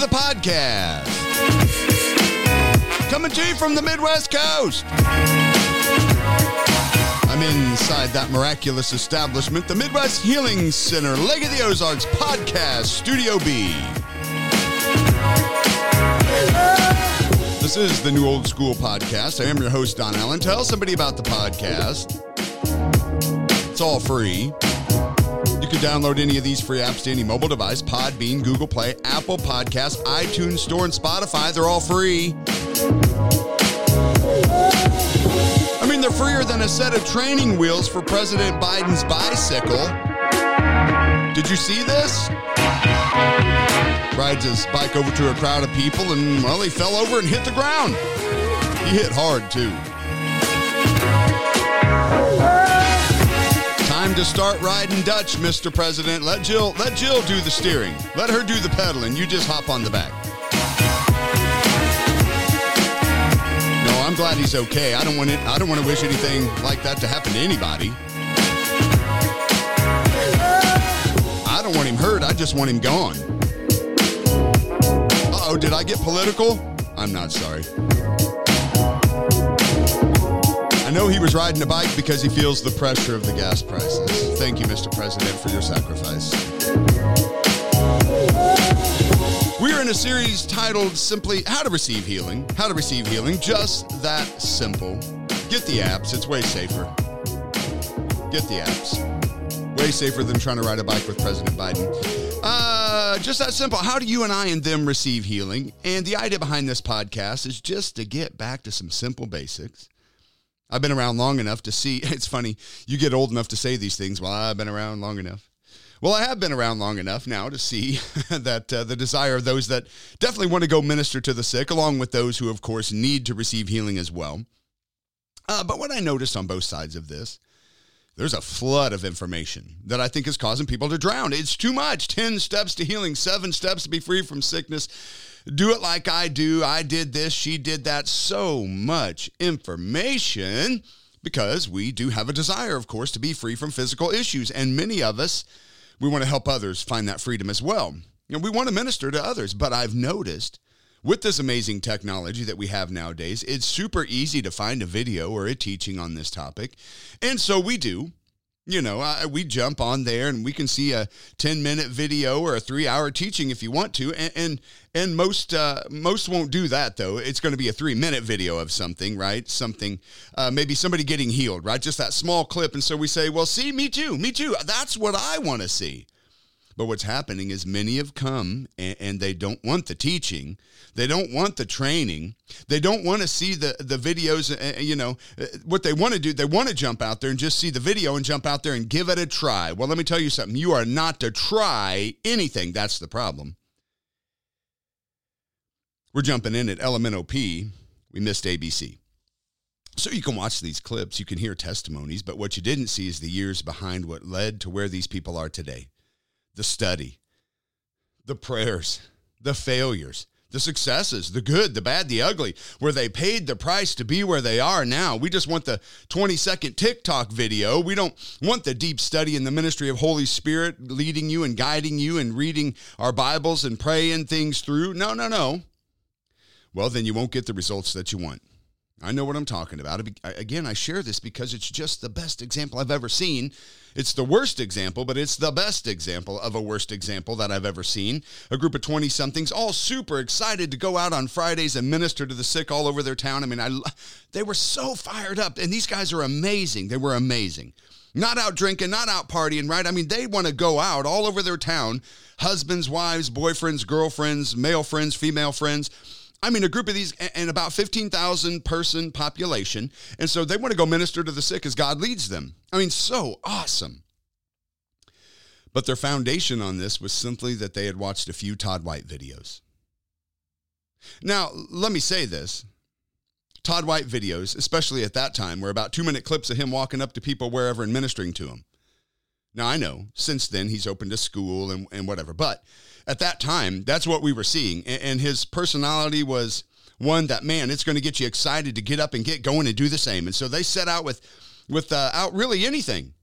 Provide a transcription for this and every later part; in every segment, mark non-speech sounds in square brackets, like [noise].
the podcast. Coming to you from the Midwest Coast. I'm inside that miraculous establishment, the Midwest Healing Center, Lake of the Ozarks Podcast, Studio B. This is the New Old School Podcast. I am your host, Don Allen. Tell somebody about the podcast. It's all free. You can download any of these free apps to any mobile device Podbean, Google Play, Apple Podcasts, iTunes Store, and Spotify. They're all free. I mean, they're freer than a set of training wheels for President Biden's bicycle. Did you see this? Rides his bike over to a crowd of people and, well, he fell over and hit the ground. He hit hard, too. To start riding Dutch, Mr. President. Let Jill let Jill do the steering. Let her do the pedaling. You just hop on the back. No, I'm glad he's okay. I don't want it I don't want to wish anything like that to happen to anybody. I don't want him hurt. I just want him gone. Uh-oh, did I get political? I'm not sorry. I know he was riding a bike because he feels the pressure of the gas prices. Thank you, Mr. President, for your sacrifice. We are in a series titled simply How to Receive Healing. How to Receive Healing. Just that simple. Get the apps, it's way safer. Get the apps. Way safer than trying to ride a bike with President Biden. Uh, just that simple. How do you and I and them receive healing? And the idea behind this podcast is just to get back to some simple basics I've been around long enough to see. [laughs] It's funny, you get old enough to say these things. Well, I've been around long enough. Well, I have been around long enough now to see [laughs] that uh, the desire of those that definitely want to go minister to the sick, along with those who, of course, need to receive healing as well. Uh, but what I noticed on both sides of this, there's a flood of information that I think is causing people to drown. It's too much. 10 steps to healing, seven steps to be free from sickness do it like I do. I did this, she did that. So much information because we do have a desire, of course, to be free from physical issues. And many of us, we want to help others find that freedom as well. And we want to minister to others. But I've noticed with this amazing technology that we have nowadays, it's super easy to find a video or a teaching on this topic. And so we do. You know, I, we jump on there and we can see a 10 minute video or a three hour teaching if you want to. And, and, and most, uh, most won't do that though. It's going to be a three minute video of something, right? Something, uh, maybe somebody getting healed, right? Just that small clip. And so we say, well, see, me too, me too. That's what I want to see. But what's happening is many have come and, and, they don't want the teaching. They don't want the training. They don't want to see the, the videos. Uh, you know, uh, what they want to do, they want to jump out there and just see the video and jump out there and give it a try. Well, let me tell you something. You are not to try anything. That's the problem. We're jumping in at LMNOP. We missed ABC. So you can watch these clips, you can hear testimonies, but what you didn't see is the years behind what led to where these people are today the study, the prayers, the failures, the successes, the good, the bad, the ugly, where they paid the price to be where they are now. We just want the 20 second TikTok video. We don't want the deep study in the ministry of Holy Spirit leading you and guiding you and reading our Bibles and praying things through. No, no, no. Well, then you won't get the results that you want. I know what I'm talking about. Again, I share this because it's just the best example I've ever seen. It's the worst example, but it's the best example of a worst example that I've ever seen. A group of 20 somethings, all super excited to go out on Fridays and minister to the sick all over their town. I mean, I, they were so fired up, and these guys are amazing. They were amazing. Not out drinking, not out partying, right? I mean, they want to go out all over their town husbands, wives, boyfriends, girlfriends, male friends, female friends I mean, a group of these and about 15,000 person population. And so they want to go minister to the sick as God leads them. I mean, so awesome. But their foundation on this was simply that they had watched a few Todd White videos. Now, let me say this Todd White videos, especially at that time, were about two minute clips of him walking up to people wherever and ministering to them. Now, I know since then he's opened a school and, and whatever, but at that time, that's what we were seeing. And, and his personality was one that, man, it's going to get you excited to get up and get going and do the same. And so they set out with, with uh, really anything.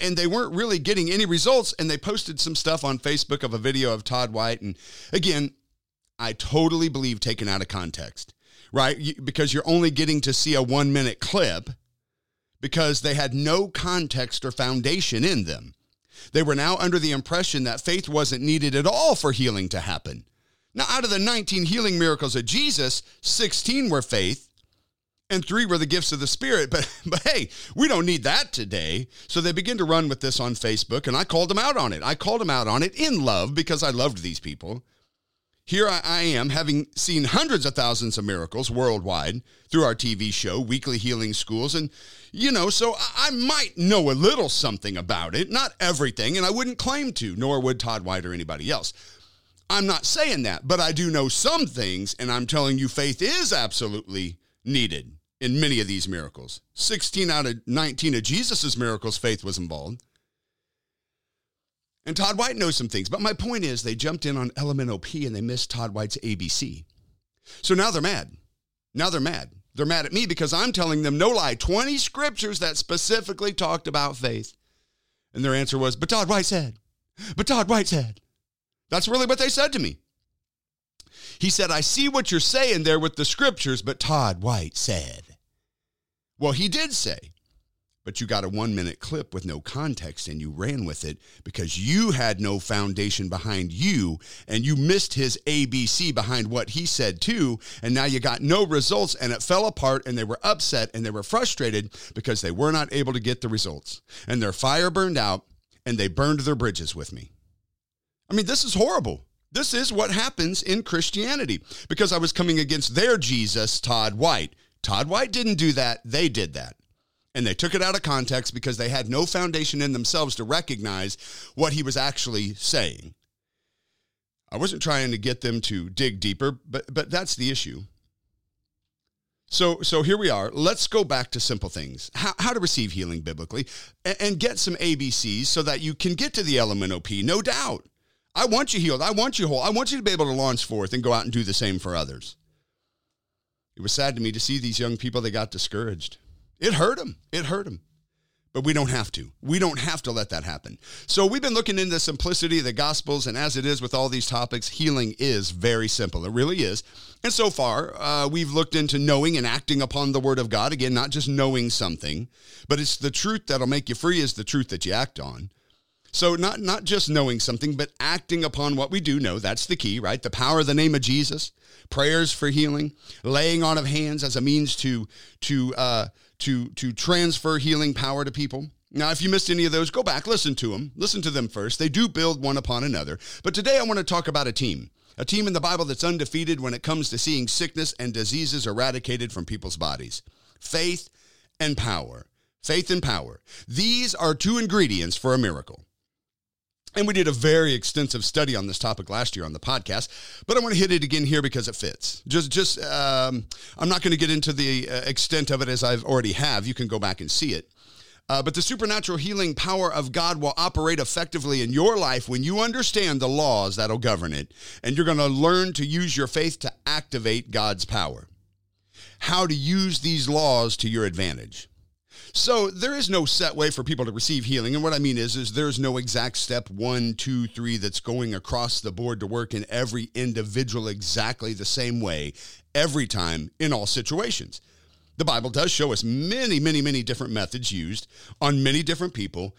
and they weren't really getting any results. And they posted some stuff on Facebook of a video of Todd White. And again, I totally believe taken out of context, right? Because you're only getting to see a one minute clip because they had no context or foundation in them. They were now under the impression that faith wasn't needed at all for healing to happen. Now, out of the 19 healing miracles of Jesus, 16 were faith and three were the gifts of the Spirit. [laughs] But, but hey, we don't need that today. So they begin to run with this on Facebook, and I called them out on it. I called them out on it in love because I loved these people. Here I, am, having seen hundreds of thousands of miracles worldwide through our TV show, Weekly Healing Schools. And, you know, so I, might know a little something about it, not everything, and I wouldn't claim to, nor would Todd White or anybody else. I'm not saying that, but I do know some things, and I'm telling you, faith is absolutely needed in many of these miracles. 16 out of 19 of Jesus' miracles, faith was involved. And Todd White knows some things. But my point is, they jumped in on LMNOP and they missed Todd White's ABC. So now they're mad. Now they're mad. They're mad at me because I'm telling them, no lie, 20 scriptures that specifically talked about faith. And their answer was, but Todd White said, but Todd White said. That's really what they said to me. He said, I see what you're saying there with the scriptures, but Todd White said. Well, he did say, but you got a one minute clip with no context and you ran with it because you had no foundation behind you and you missed his ABC behind what he said too. And now you got no results and it fell apart and they were upset and they were frustrated because they were not able to get the results and their fire burned out and they burned their bridges with me. I mean, this is horrible. This is what happens in Christianity because I was coming against their Jesus, Todd White. Todd White didn't do that, they did that and they took it out of context because they had no foundation in themselves to recognize what he was actually saying. I wasn't trying to get them to dig deeper, but but that's the issue. So so here we are. Let's go back to simple things. How, how to receive healing biblically and, and get some ABCs so that you can get to the LMNOP, no doubt. I want you healed. I want you whole. I want you to be able to launch forth and go out and do the same for others. It was sad to me to see these young people, they got discouraged. It hurt him. It hurt him. But we don't have to. We don't have to let that happen. So we've been looking into the simplicity of the Gospels, and as it is with all these topics, healing is very simple. It really is. And so far, uh, we've looked into knowing and acting upon the Word of God. Again, not just knowing something, but it's the truth that'll make you free is the truth that you act on. So not not just knowing something, but acting upon what we do know. That's the key, right? The power of the name of Jesus, prayers for healing, laying on of hands as a means to to uh, to to transfer healing power to people. Now, if you missed any of those, go back, listen to them. Listen to them first. They do build one upon another. But today I want to talk about a team. A team in the Bible that's undefeated when it comes to seeing sickness and diseases eradicated from people's bodies. Faith and power. Faith and power. These are two ingredients for a miracle. And we did a very extensive study on this topic last year on the podcast, but I want to hit it again here because it fits. Just, just um, I'm not going to get into the uh, extent of it as I've already have. You can go back and see it. Uh, but the supernatural healing power of God will operate effectively in your life when you understand the laws that'll govern it, and you're going to learn to use your faith to activate God's power. How to use these laws to your advantage. So there is no set way for people to receive healing. And what I mean is, is there's no exact step one, two, three that's going across the board to work in every individual exactly the same way every time in all situations. The Bible does show us many, many, many different methods used on many different people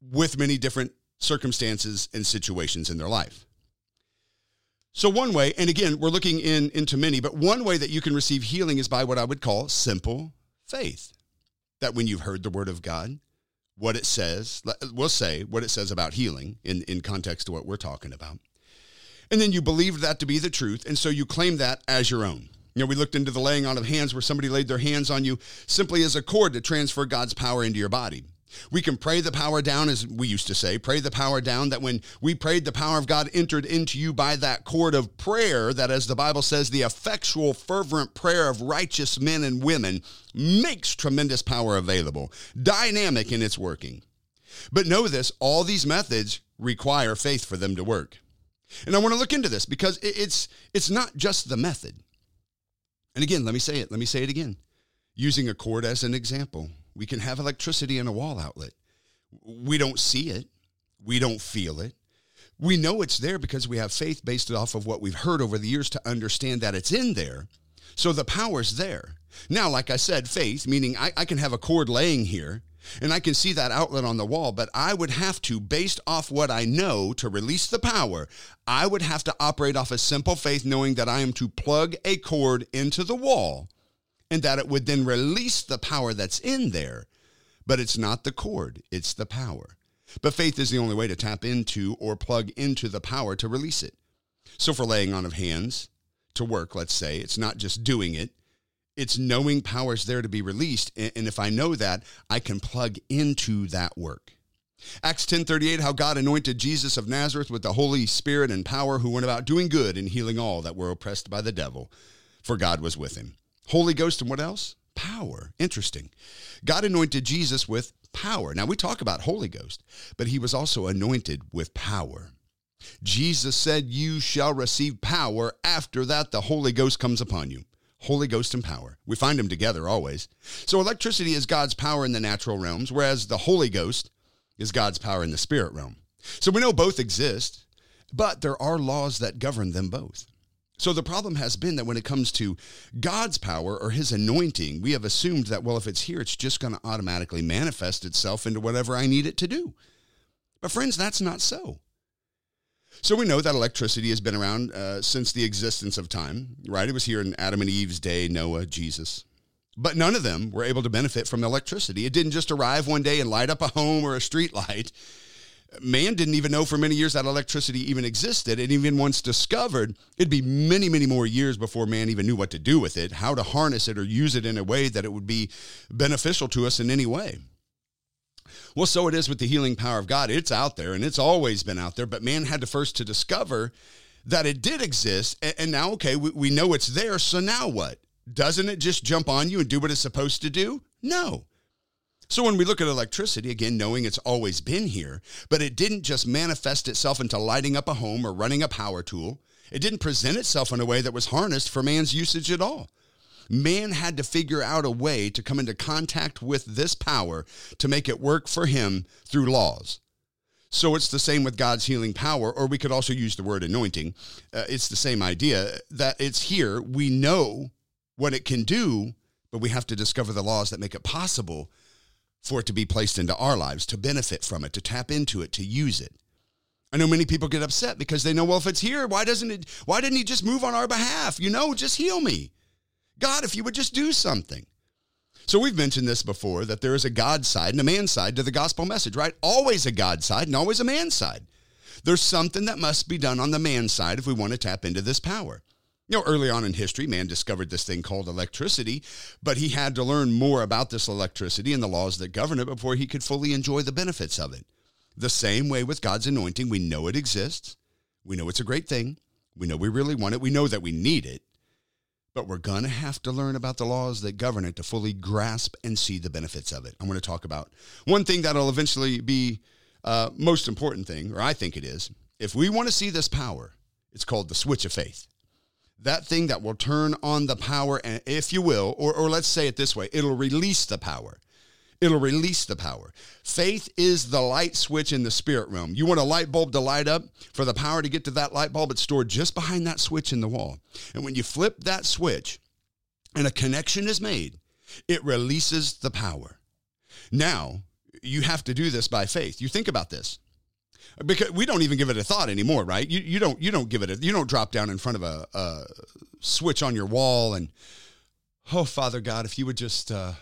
with many different circumstances and situations in their life. So one way, and again, we're looking in into many, but one way that you can receive healing is by what I would call simple faith that when you've heard the word of God, what it says, we'll say what it says about healing in, in context to what we're talking about. And then you believe that to be the truth. And so you claim that as your own. You know, we looked into the laying on of hands where somebody laid their hands on you simply as a cord to transfer God's power into your body. We can pray the power down, as we used to say, pray the power down, that when we prayed, the power of God entered into you by that cord of prayer, that as the Bible says, the effectual, fervent prayer of righteous men and women makes tremendous power available, dynamic in its working. But know this all these methods require faith for them to work. And I want to look into this because it's, it's not just the method. And again, let me say it, let me say it again. Using a cord as an example we can have electricity in a wall outlet. We don't see it. We don't feel it. We know it's there because we have faith based off of what we've heard over the years to understand that it's in there. So the power's there. Now, like I said, faith, meaning I, I can have a cord laying here and I can see that outlet on the wall, but I would have to, based off what I know to release the power, I would have to operate off a simple faith, knowing that I am to plug a cord into the wall and that it would then release the power that's in there. But it's not the cord, it's the power. But faith is the only way to tap into or plug into the power to release it. So for laying on of hands to work, let's say, it's not just doing it, it's knowing power's there to be released. And if I know that, I can plug into that work. Acts 10:38 how God anointed Jesus of Nazareth with the Holy Spirit and power who went about doing good and healing all that were oppressed by the devil for God was with him. Holy Ghost and what else? Power. Interesting. God anointed Jesus with power. Now we talk about Holy Ghost, but he was also anointed with power. Jesus said, You shall receive power. After that, the Holy Ghost comes upon you. Holy Ghost and power. We find them together always. So electricity is God's power in the natural realms, whereas the Holy Ghost is God's power in the spirit realm. So we know both exist, but there are laws that govern them both. So the problem has been that when it comes to God's power or his anointing, we have assumed that, well, if it's here, it's just going to automatically manifest itself into whatever I need it to do. But friends, that's not so. So we know that electricity has been around uh, since the existence of time, right? It was here in Adam and Eve's day, Noah, Jesus. But none of them were able to benefit from electricity. It didn't just arrive one day and light up a home or a street light. Man didn't even know for many years that electricity even existed. And even once discovered, it'd be many, many more years before man even knew what to do with it, how to harness it or use it in a way that it would be beneficial to us in any way. Well, so it is with the healing power of God. It's out there and it's always been out there, but man had to first to discover that it did exist. And now, okay, we, we know it's there. So now what? Doesn't it just jump on you and do what it's supposed to do? No. So when we look at electricity, again, knowing it's always been here, but it didn't just manifest itself into lighting up a home or running a power tool. It didn't present itself in a way that was harnessed for man's usage at all man had to figure out a way to come into contact with this power to make it work for him through laws. So it's the same with God's healing power, or we could also use the word anointing. Uh, it's the same idea that it's here. We know what it can do, but we have to discover the laws that make it possible for it to be placed into our lives, to benefit from it, to tap into it, to use it. I know many people get upset because they know, well, if it's here, why doesn't it, why didn't he just move on our behalf? You know, just heal me. God, if you would just do something. So we've mentioned this before that there is a God side and a man side to the gospel message, right? Always a God side and always a man side. There's something that must be done on the man side if we want to tap into this power. You know, early on in history, man discovered this thing called electricity, but he had to learn more about this electricity and the laws that govern it before he could fully enjoy the benefits of it. The same way with God's anointing, we know it exists. We know it's a great thing. We know we really want it. We know that we need it but we're going to have to learn about the laws that govern it to fully grasp and see the benefits of it. I'm going to talk about one thing that'll eventually be uh, most important thing, or I think it is. If we want to see this power, it's called the switch of faith. That thing that will turn on the power, and if you will, or, or let's say it this way, it'll release the power. It'll release the power. Faith is the light switch in the spirit realm. You want a light bulb to light up? For the power to get to that light bulb, it's stored just behind that switch in the wall. And when you flip that switch and a connection is made, it releases the power. Now, you have to do this by faith. You think about this. Because we don't even give it a thought anymore, right? You, you don't you don't give it a you don't drop down in front of a, a switch on your wall and oh Father God, if you would just uh,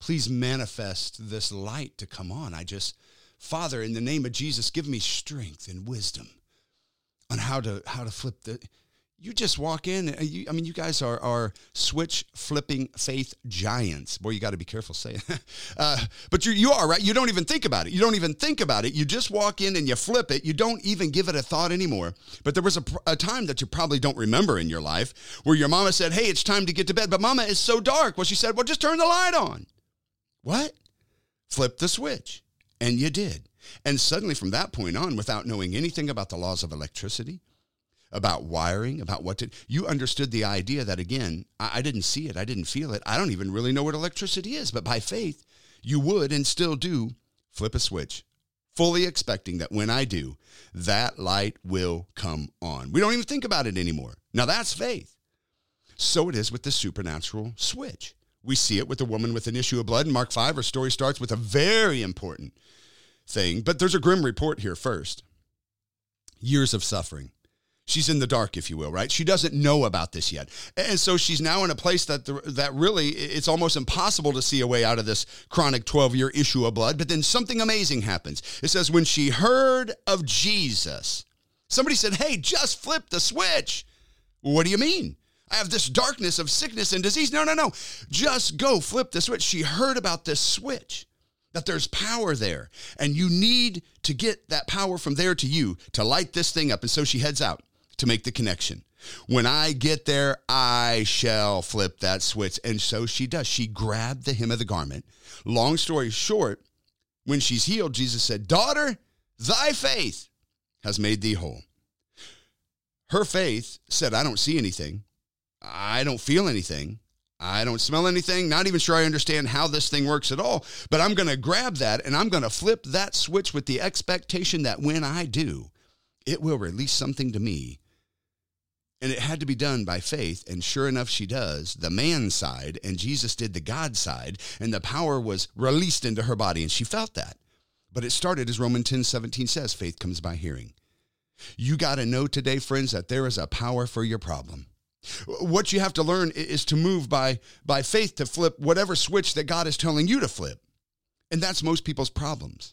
please manifest this light to come on. I just, Father, in the name of Jesus, give me strength and wisdom on how to how to flip the. You just walk in. Uh, you, I mean, you guys are are switch flipping faith giants. Boy, you got to be careful saying. [laughs] uh, but you you are right. You don't even think about it. You don't even think about it. You just walk in and you flip it. You don't even give it a thought anymore. But there was a, a time that you probably don't remember in your life where your mama said, "Hey, it's time to get to bed," but Mama is so dark. Well, she said, "Well, just turn the light on." What? Flip the switch. And you did. And suddenly, from that point on, without knowing anything about the laws of electricity, about wiring, about what to, you understood the idea that, again, I, I didn't see it, I didn't feel it, I don't even really know what electricity is, but by faith, you would and still do flip a switch, fully expecting that when I do, that light will come on. We don't even think about it anymore. Now that's faith. So it is with the supernatural switch. We see it with the woman with an issue of blood in Mark 5. Our story starts with a very important thing, but there's a grim report here first. Years of suffering. She's in the dark, if you will, right? She doesn't know about this yet. And so she's now in a place that, the, that really, it's almost impossible to see a way out of this chronic 12 year issue of blood. But then something amazing happens. It says, when she heard of Jesus, somebody said, Hey, just flip the switch. What do you mean? I have this darkness of sickness and disease. No, no, no. Just go flip the switch. She heard about this switch, that there's power there, and you need to get that power from there to you to light this thing up. And so she heads out to make the connection. When I get there, I shall flip that switch. And so she does. She grabbed the hem of the garment. Long story short, when she's healed, Jesus said, Daughter, thy faith has made thee whole. Her faith said, I don't see anything. I don't feel anything. I don't smell anything, not even sure I understand how this thing works at all, but I'm going to grab that and I'm going to flip that switch with the expectation that when I do, it will release something to me. And it had to be done by faith. And sure enough, she does the man side, and Jesus did the God side, and the power was released into her body, and she felt that. But it started, as Romans 10 17 says, faith comes by hearing. You got to know today, friends, that there is a power for your problem. What you have to learn is to move by, by faith to flip whatever switch that God is telling you to flip. And that's most people's problems.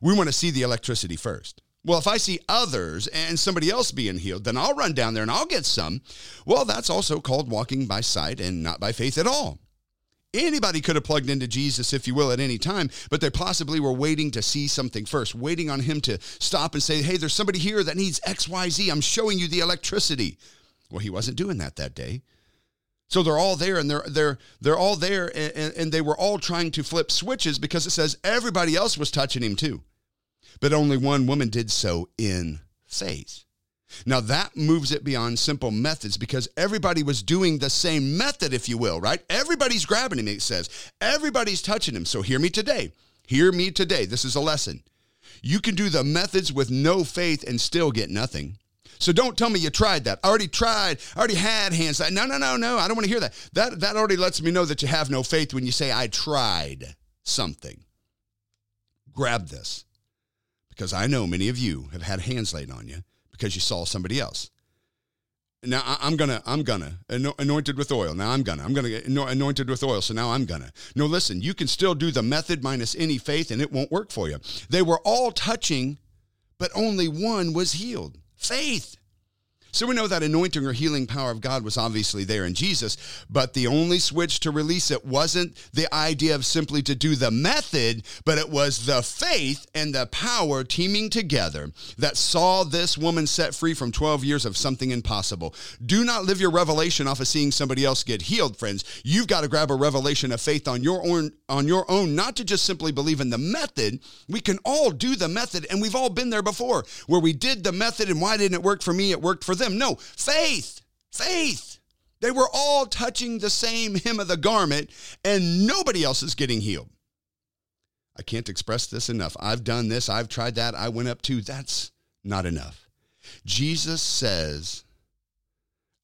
We want to see the electricity first. Well, if I see others and somebody else being healed, then I'll run down there and I'll get some. Well, that's also called walking by sight and not by faith at all. Anybody could have plugged into Jesus, if you will, at any time, but they possibly were waiting to see something first, waiting on him to stop and say, Hey, there's somebody here that needs XYZ. I'm showing you the electricity. Well, he wasn't doing that that day. So they're all there and they're they're they're all there and, and they were all trying to flip switches because it says everybody else was touching him too. But only one woman did so in faith. Now that moves it beyond simple methods because everybody was doing the same method, if you will, right? Everybody's grabbing him, it says. Everybody's touching him. So hear me today. Hear me today. This is a lesson. You can do the methods with no faith and still get nothing. So don't tell me you tried that. I already tried. I already had hands. No, no, no, no. I don't want to hear that. That that already lets me know that you have no faith when you say I tried something. Grab this. Because I know many of you have had hands laid on you because you saw somebody else. Now I'm gonna, I'm gonna anointed with oil. Now I'm gonna, I'm gonna get anointed with oil. So now I'm gonna. No, listen, you can still do the method minus any faith, and it won't work for you. They were all touching, but only one was healed. Faith. So we know that anointing or healing power of God was obviously there in Jesus, but the only switch to release it wasn't the idea of simply to do the method, but it was the faith and the power teaming together that saw this woman set free from 12 years of something impossible. Do not live your revelation off of seeing somebody else get healed, friends. You've got to grab a revelation of faith on your own on your own, not to just simply believe in the method. We can all do the method and we've all been there before where we did the method and why didn't it work for me? It worked for them them. No, faith, faith. They were all touching the same hem of the garment, and nobody else is getting healed. I can't express this enough. I've done this, I've tried that, I went up to. That's not enough. Jesus says,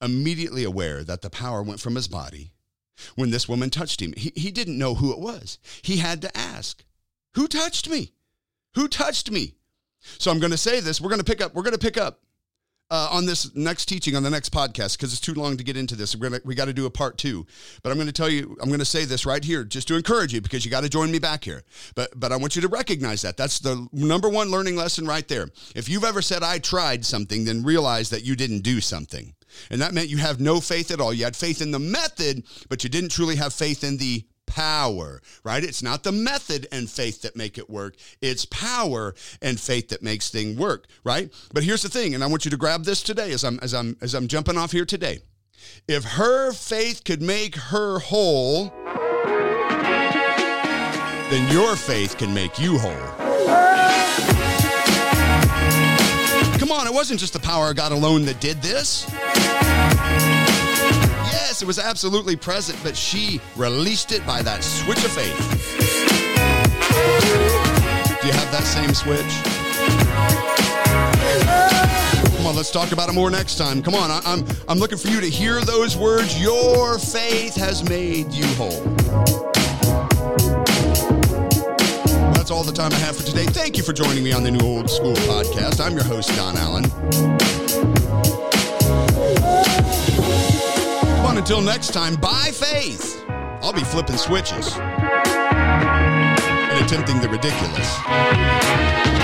immediately aware that the power went from his body, when this woman touched him, he, he didn't know who it was. He had to ask, Who touched me? Who touched me? So I'm going to say this. We're going to pick up, we're going to pick up uh, on this next teaching on the next podcast because it's too long to get into this. We're gonna we got to do a part two, but I'm going to tell you I'm going to say this right here just to encourage you because you got to join me back here. But but I want you to recognize that that's the number one learning lesson right there. If you've ever said I tried something, then realize that you didn't do something. And that meant you have no faith at all. You had faith in the method, but you didn't truly have faith in the power, right? It's not the method and faith that make it work. It's power and faith that makes thing work, right? But here's the thing, and I want you to grab this today as I'm as I'm as I'm jumping off here today. If her faith could make her whole, then your faith can make you whole. Come on, it wasn't just the power of God alone that did this. Yes, it was absolutely present, but she released it by that switch of faith. Do you have that same switch? Come on, let's talk about it more next time. Come on, I, I'm I'm looking for you to hear those words. Your faith has made you whole. That's all the time I have for today. Thank you for joining me on the New Old School podcast. I'm your host, Don Allen. Until next time, by faith, I'll be flipping switches and attempting the ridiculous